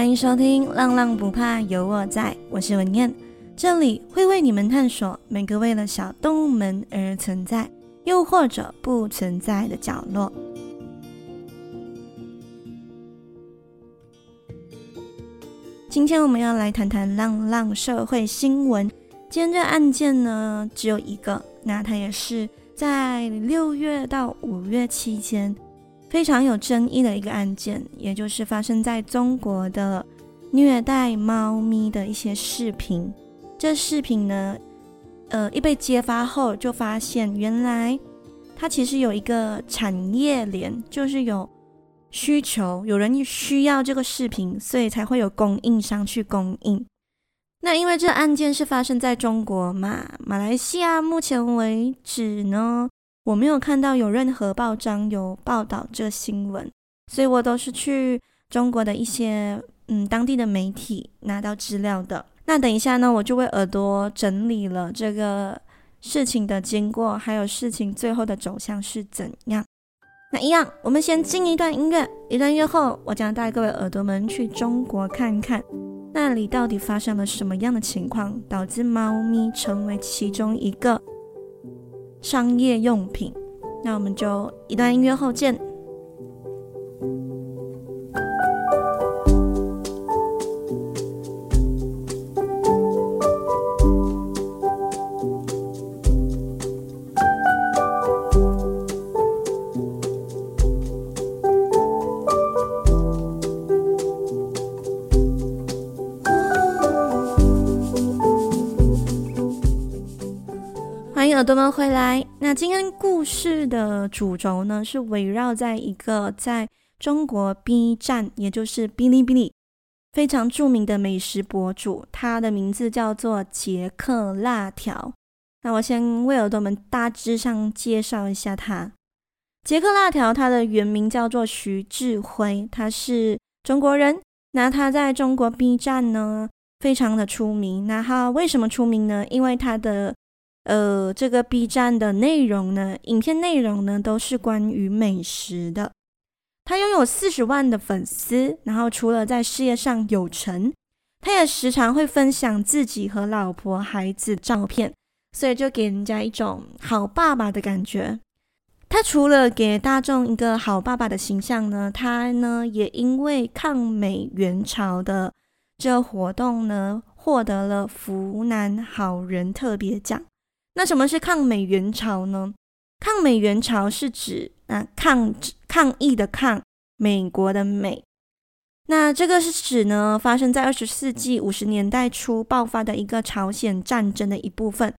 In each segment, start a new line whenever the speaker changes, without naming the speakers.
欢迎收听《浪浪不怕有我在》，我是文燕，这里会为你们探索每个为了小动物们而存在，又或者不存在的角落。今天我们要来谈谈浪浪社会新闻。今天这案件呢，只有一个，那它也是在六月到五月期间。非常有争议的一个案件，也就是发生在中国的虐待猫咪的一些视频。这视频呢，呃，一被揭发后，就发现原来它其实有一个产业链，就是有需求，有人需要这个视频，所以才会有供应商去供应。那因为这案件是发生在中国嘛，马来西亚目前为止呢。我没有看到有任何报章有报道这新闻，所以我都是去中国的一些嗯当地的媒体拿到资料的。那等一下呢，我就为耳朵整理了这个事情的经过，还有事情最后的走向是怎样。那一样，我们先进一段音乐，一段音乐后，我将带各位耳朵们去中国看看，那里到底发生了什么样的情况，导致猫咪成为其中一个。商业用品，那我们就一段音乐后见。那今天故事的主轴呢，是围绕在一个在中国 B 站，也就是哔哩哔哩非常著名的美食博主，他的名字叫做杰克辣条。那我先为耳朵们大致上介绍一下他。杰克辣条，他的原名叫做徐志辉，他是中国人。那他在中国 B 站呢，非常的出名。那他为什么出名呢？因为他的呃，这个 B 站的内容呢，影片内容呢，都是关于美食的。他拥有四十万的粉丝，然后除了在事业上有成，他也时常会分享自己和老婆孩子照片，所以就给人家一种好爸爸的感觉。他除了给大众一个好爸爸的形象呢，他呢也因为抗美援朝的这个活动呢，获得了湖南好人特别奖。那什么是抗美援朝呢？抗美援朝是指啊抗抗议的抗，美国的美。那这个是指呢发生在二十世纪五十年代初爆发的一个朝鲜战争的一部分。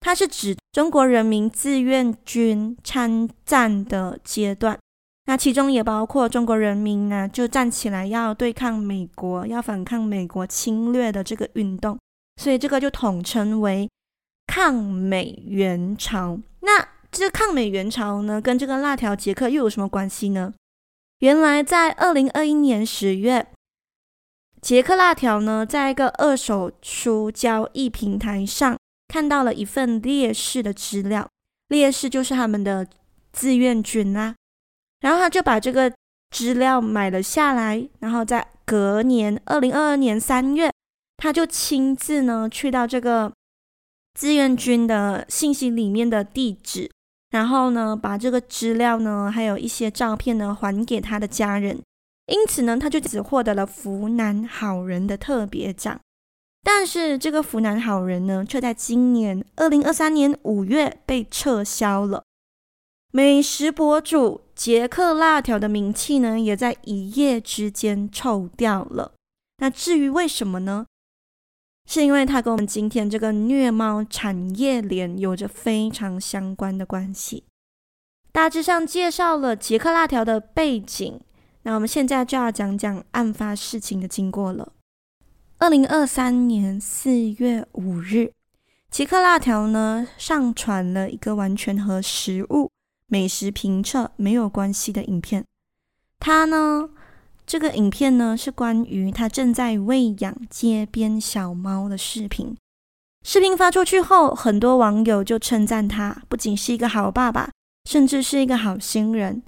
它是指中国人民志愿军参战的阶段。那其中也包括中国人民呢就站起来要对抗美国，要反抗美国侵略的这个运动。所以这个就统称为。抗美援朝，那这个抗美援朝呢，跟这个辣条杰克又有什么关系呢？原来在二零二一年十月，杰克辣条呢，在一个二手书交易平台上看到了一份烈士的资料，烈士就是他们的志愿军啦、啊，然后他就把这个资料买了下来，然后在隔年二零二二年三月，他就亲自呢去到这个。志愿军的信息里面的地址，然后呢，把这个资料呢，还有一些照片呢，还给他的家人。因此呢，他就只获得了湖南好人的特别奖。但是这个湖南好人呢，却在今年二零二三年五月被撤销了。美食博主杰克辣条的名气呢，也在一夜之间臭掉了。那至于为什么呢？是因为它跟我们今天这个虐猫产业链有着非常相关的关系。大致上介绍了杰克辣条的背景，那我们现在就要讲讲案发事情的经过了。二零二三年四月五日，杰克辣条呢上传了一个完全和食物美食评测没有关系的影片，他呢。这个影片呢，是关于他正在喂养街边小猫的视频。视频发出去后，很多网友就称赞他不仅是一个好爸爸，甚至是一个好心人。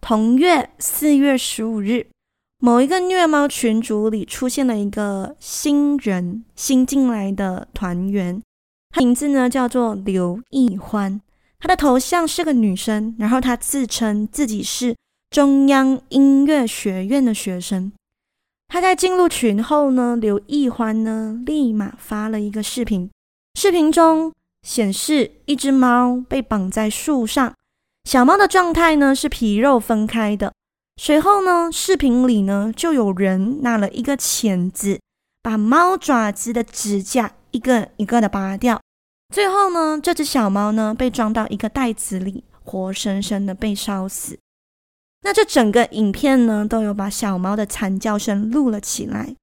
同月四月十五日，某一个虐猫群组里出现了一个新人，新进来的团员，他名字呢叫做刘艺欢，他的头像是个女生，然后他自称自己是中央音乐学院的学生。他在进入群后呢，刘奕欢呢立马发了一个视频，视频中显示一只猫被绑在树上，小猫的状态呢是皮肉分开的。随后呢，视频里呢就有人拿了一个钳子，把猫爪子的指甲一个一个的拔掉。最后呢，这只小猫呢被装到一个袋子里，活生生的被烧死。那这整个影片呢，都有把小猫的惨叫声录了起来。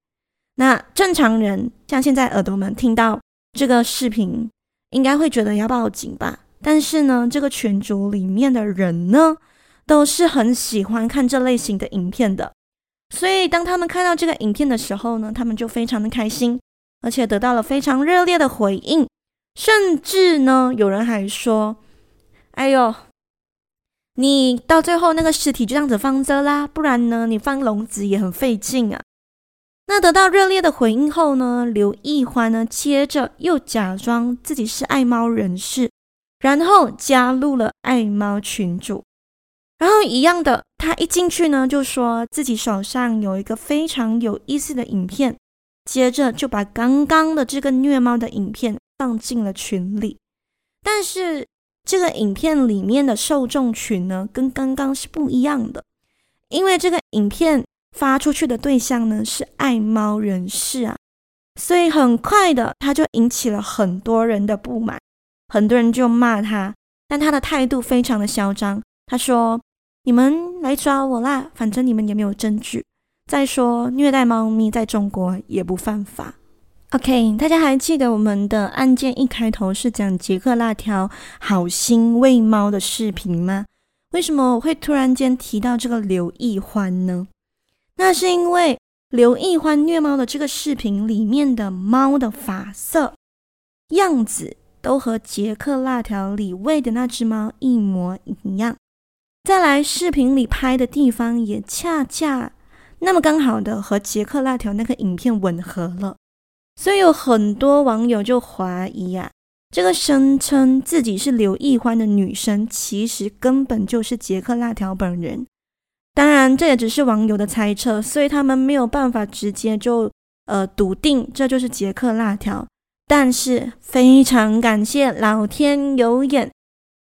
那正常人像现在耳朵们听到这个视频，应该会觉得要报警吧？但是呢，这个群组里面的人呢，都是很喜欢看这类型的影片的，所以当他们看到这个影片的时候呢，他们就非常的开心，而且得到了非常热烈的回应，甚至呢，有人还说：“哎呦，你到最后那个尸体就这样子放着啦，不然呢，你放笼子也很费劲啊。”那得到热烈的回应后呢，刘奕欢呢，接着又假装自己是爱猫人士，然后加入了爱猫群组。然后一样的，他一进去呢，就说自己手上有一个非常有意思的影片，接着就把刚刚的这个虐猫的影片放进了群里。但是这个影片里面的受众群呢，跟刚刚是不一样的，因为这个影片发出去的对象呢是爱猫人士啊，所以很快的他就引起了很多人的不满，很多人就骂他，但他的态度非常的嚣张，他说。你们来抓我啦！反正你们也没有证据。再说，虐待猫咪在中国也不犯法。OK，大家还记得我们的案件一开头是讲杰克辣条好心喂猫的视频吗？为什么我会突然间提到这个刘易欢呢？那是因为刘易欢虐猫的这个视频里面的猫的发色、样子都和杰克辣条里喂的那只猫一模一样。再来，视频里拍的地方也恰恰那么刚好的和杰克辣条那个影片吻合了，所以有很多网友就怀疑啊，这个声称自己是刘艺欢的女生，其实根本就是杰克辣条本人。当然，这也只是网友的猜测，所以他们没有办法直接就呃笃定这就是杰克辣条。但是非常感谢老天有眼。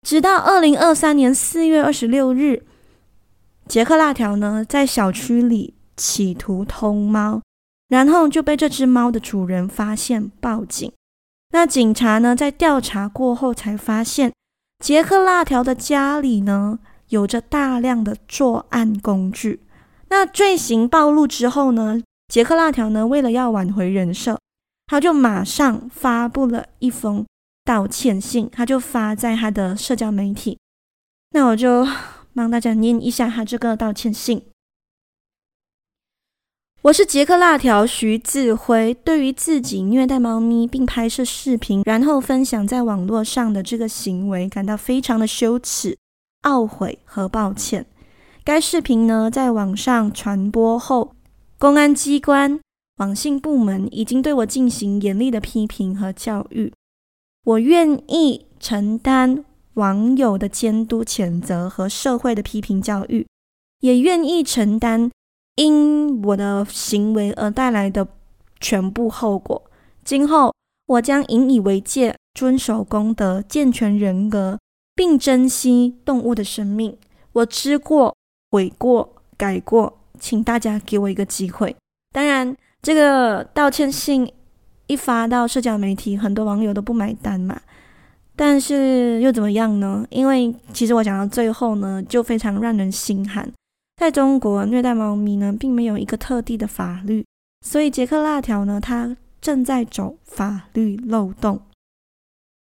直到二零二三年四月二十六日，杰克辣条呢在小区里企图偷猫，然后就被这只猫的主人发现报警。那警察呢在调查过后才发现，杰克辣条的家里呢有着大量的作案工具。那罪行暴露之后呢，杰克辣条呢为了要挽回人设，他就马上发布了一封。道歉信，他就发在他的社交媒体。那我就帮大家念一下他这个道歉信。我是杰克辣条徐自辉，对于自己虐待猫咪并拍摄视频，然后分享在网络上的这个行为，感到非常的羞耻、懊悔和抱歉。该视频呢，在网上传播后，公安机关、网信部门已经对我进行严厉的批评和教育。我愿意承担网友的监督、谴责和社会的批评教育，也愿意承担因我的行为而带来的全部后果。今后我将引以为戒，遵守公德，健全人格，并珍惜动物的生命。我知过、悔过、改过，请大家给我一个机会。当然，这个道歉信。一发到社交媒体，很多网友都不买单嘛。但是又怎么样呢？因为其实我讲到最后呢，就非常让人心寒。在中国，虐待猫咪呢，并没有一个特定的法律，所以杰克辣条呢，他正在走法律漏洞。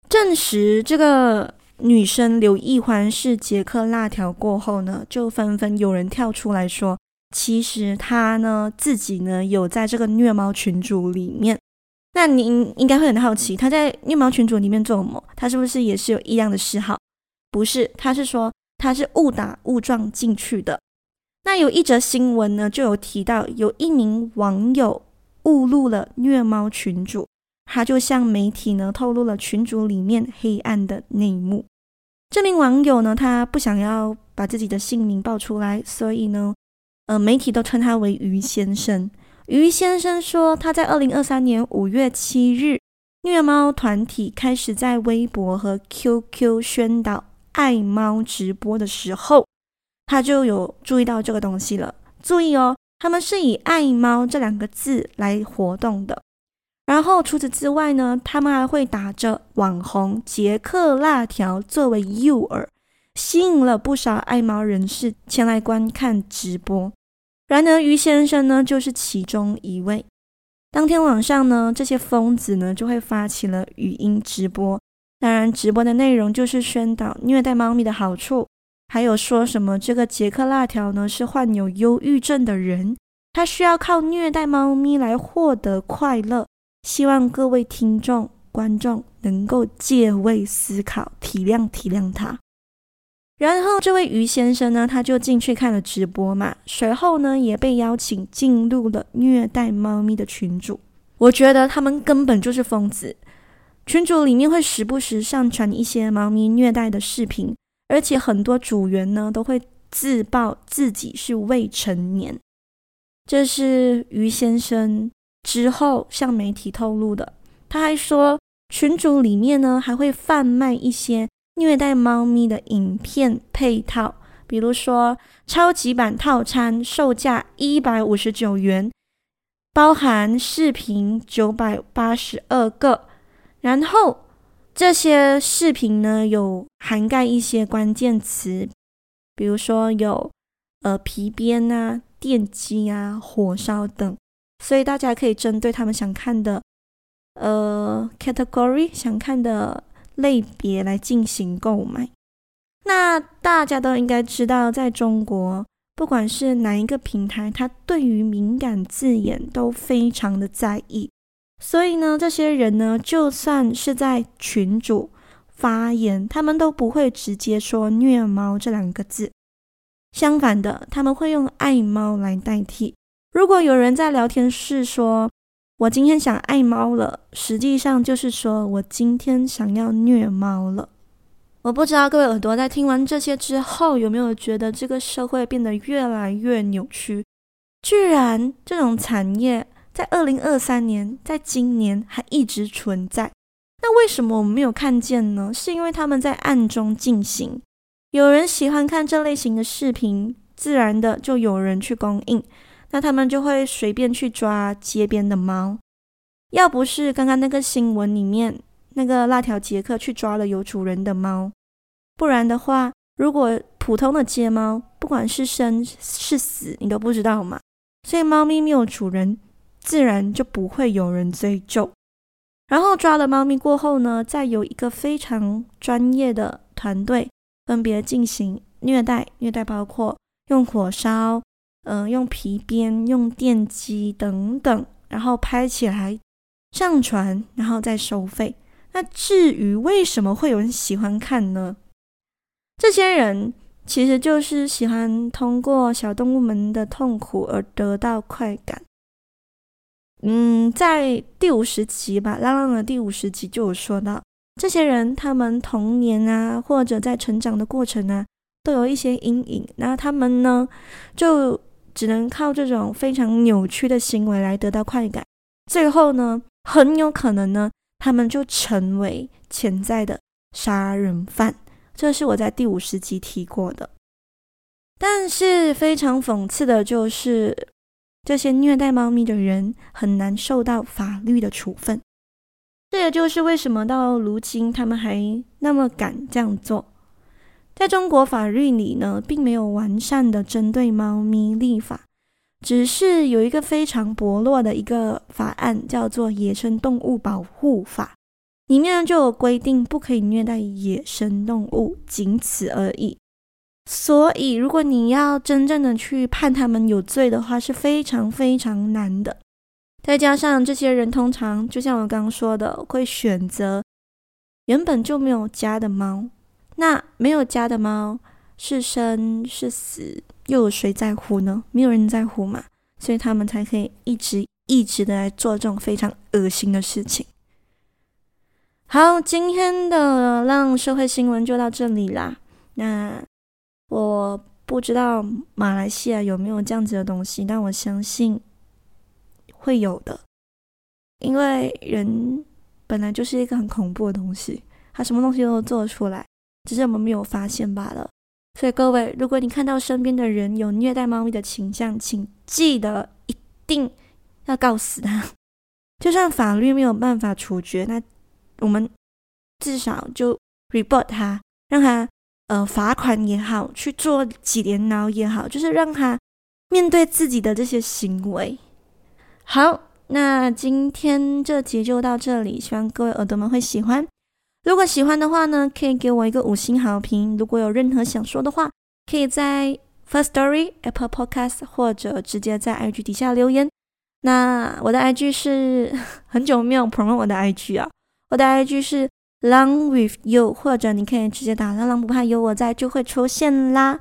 证实这个女生刘艺欢是杰克辣条过后呢，就纷纷有人跳出来说，其实他呢自己呢有在这个虐猫群组里面。那您应该会很好奇，他在虐猫群组里面做什么？他是不是也是有异样的嗜好？不是，他是说他是误打误撞进去的。那有一则新闻呢，就有提到有一名网友误入了虐猫群主，他就向媒体呢透露了群主里面黑暗的内幕。这名网友呢，他不想要把自己的姓名报出来，所以呢，呃，媒体都称他为于先生。于先生说，他在二零二三年五月七日，虐猫团体开始在微博和 QQ 宣导爱猫直播的时候，他就有注意到这个东西了。注意哦，他们是以“爱猫”这两个字来活动的。然后除此之外呢，他们还会打着网红杰克辣条作为诱饵，吸引了不少爱猫人士前来观看直播。然而，于先生呢，就是其中一位。当天晚上呢，这些疯子呢就会发起了语音直播。当然，直播的内容就是宣导虐待猫咪的好处，还有说什么这个杰克辣条呢是患有忧郁症的人，他需要靠虐待猫咪来获得快乐。希望各位听众、观众能够借位思考，体谅体谅他。然后这位于先生呢，他就进去看了直播嘛，随后呢也被邀请进入了虐待猫咪的群组。我觉得他们根本就是疯子，群组里面会时不时上传一些猫咪虐待的视频，而且很多组员呢都会自曝自己是未成年。这是于先生之后向媒体透露的。他还说，群组里面呢还会贩卖一些。虐待猫咪的影片配套，比如说超级版套餐，售价一百五十九元，包含视频九百八十二个。然后这些视频呢，有涵盖一些关键词，比如说有呃皮鞭啊、电击啊、火烧等，所以大家可以针对他们想看的呃 category 想看的。类别来进行购买。那大家都应该知道，在中国，不管是哪一个平台，它对于敏感字眼都非常的在意。所以呢，这些人呢，就算是在群主发言，他们都不会直接说“虐猫”这两个字。相反的，他们会用“爱猫”来代替。如果有人在聊天室说，我今天想爱猫了，实际上就是说我今天想要虐猫了。我不知道各位耳朵在听完这些之后，有没有觉得这个社会变得越来越扭曲？居然这种产业在二零二三年，在今年还一直存在。那为什么我们没有看见呢？是因为他们在暗中进行。有人喜欢看这类型的视频，自然的就有人去供应。那他们就会随便去抓街边的猫，要不是刚刚那个新闻里面那个辣条杰克去抓了有主人的猫，不然的话，如果普通的街猫，不管是生是死，你都不知道嘛。所以猫咪没有主人，自然就不会有人追究。然后抓了猫咪过后呢，再由一个非常专业的团队分别进行虐待，虐待包括用火烧。嗯、呃，用皮鞭、用电击等等，然后拍起来上传，然后再收费。那至于为什么会有人喜欢看呢？这些人其实就是喜欢通过小动物们的痛苦而得到快感。嗯，在第五十集吧，浪浪的第五十集就有说到，这些人他们童年啊，或者在成长的过程啊，都有一些阴影。那他们呢，就只能靠这种非常扭曲的行为来得到快感，最后呢，很有可能呢，他们就成为潜在的杀人犯。这是我在第五十集提过的。但是非常讽刺的就是，这些虐待猫咪的人很难受到法律的处分。这也就是为什么到如今他们还那么敢这样做。在中国法律里呢，并没有完善的针对猫咪立法，只是有一个非常薄弱的一个法案，叫做《野生动物保护法》，里面就有规定不可以虐待野生动物，仅此而已。所以，如果你要真正的去判他们有罪的话，是非常非常难的。再加上这些人通常，就像我刚刚说的，会选择原本就没有家的猫。那没有家的猫，是生是死，又有谁在乎呢？没有人在乎嘛，所以他们才可以一直一直的来做这种非常恶心的事情。好，今天的浪社会新闻就到这里啦。那我不知道马来西亚有没有这样子的东西，但我相信会有的，因为人本来就是一个很恐怖的东西，他什么东西都做出来，只是我们没有发现罢了。所以各位，如果你看到身边的人有虐待猫咪的倾向，请记得一定要告死他。就算法律没有办法处决，那我们至少就 report 他，让他呃罚款也好，去做几年牢也好，就是让他面对自己的这些行为。好，那今天这集就到这里，希望各位耳朵们会喜欢。如果喜欢的话呢，可以给我一个五星好评。如果有任何想说的话，可以在 Firstory、Apple Podcast 或者直接在 IG 底下留言。那我的 IG 是 很久没有 promote 我的 IG 啊，我的 IG 是 Long with you，或者你可以直接打“浪浪不怕有我在”就会出现啦。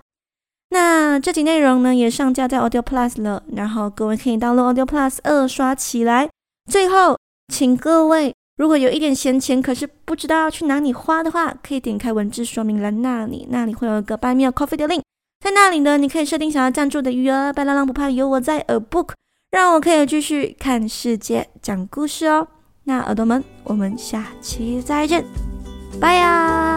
那这集内容呢也上架在 Audio Plus 了，然后各位可以 download Audio Plus 二刷起来。最后，请各位。如果有一点闲钱，可是不知道要去哪里花的话，可以点开文字说明栏那里，那里会有一个 Buy Me a Coffee 的 link，在那里呢，你可以设定想要赞助的余额。白浪浪不怕有我在，A book，让我可以继续看世界、讲故事哦。那耳朵们，我们下期再见，拜呀！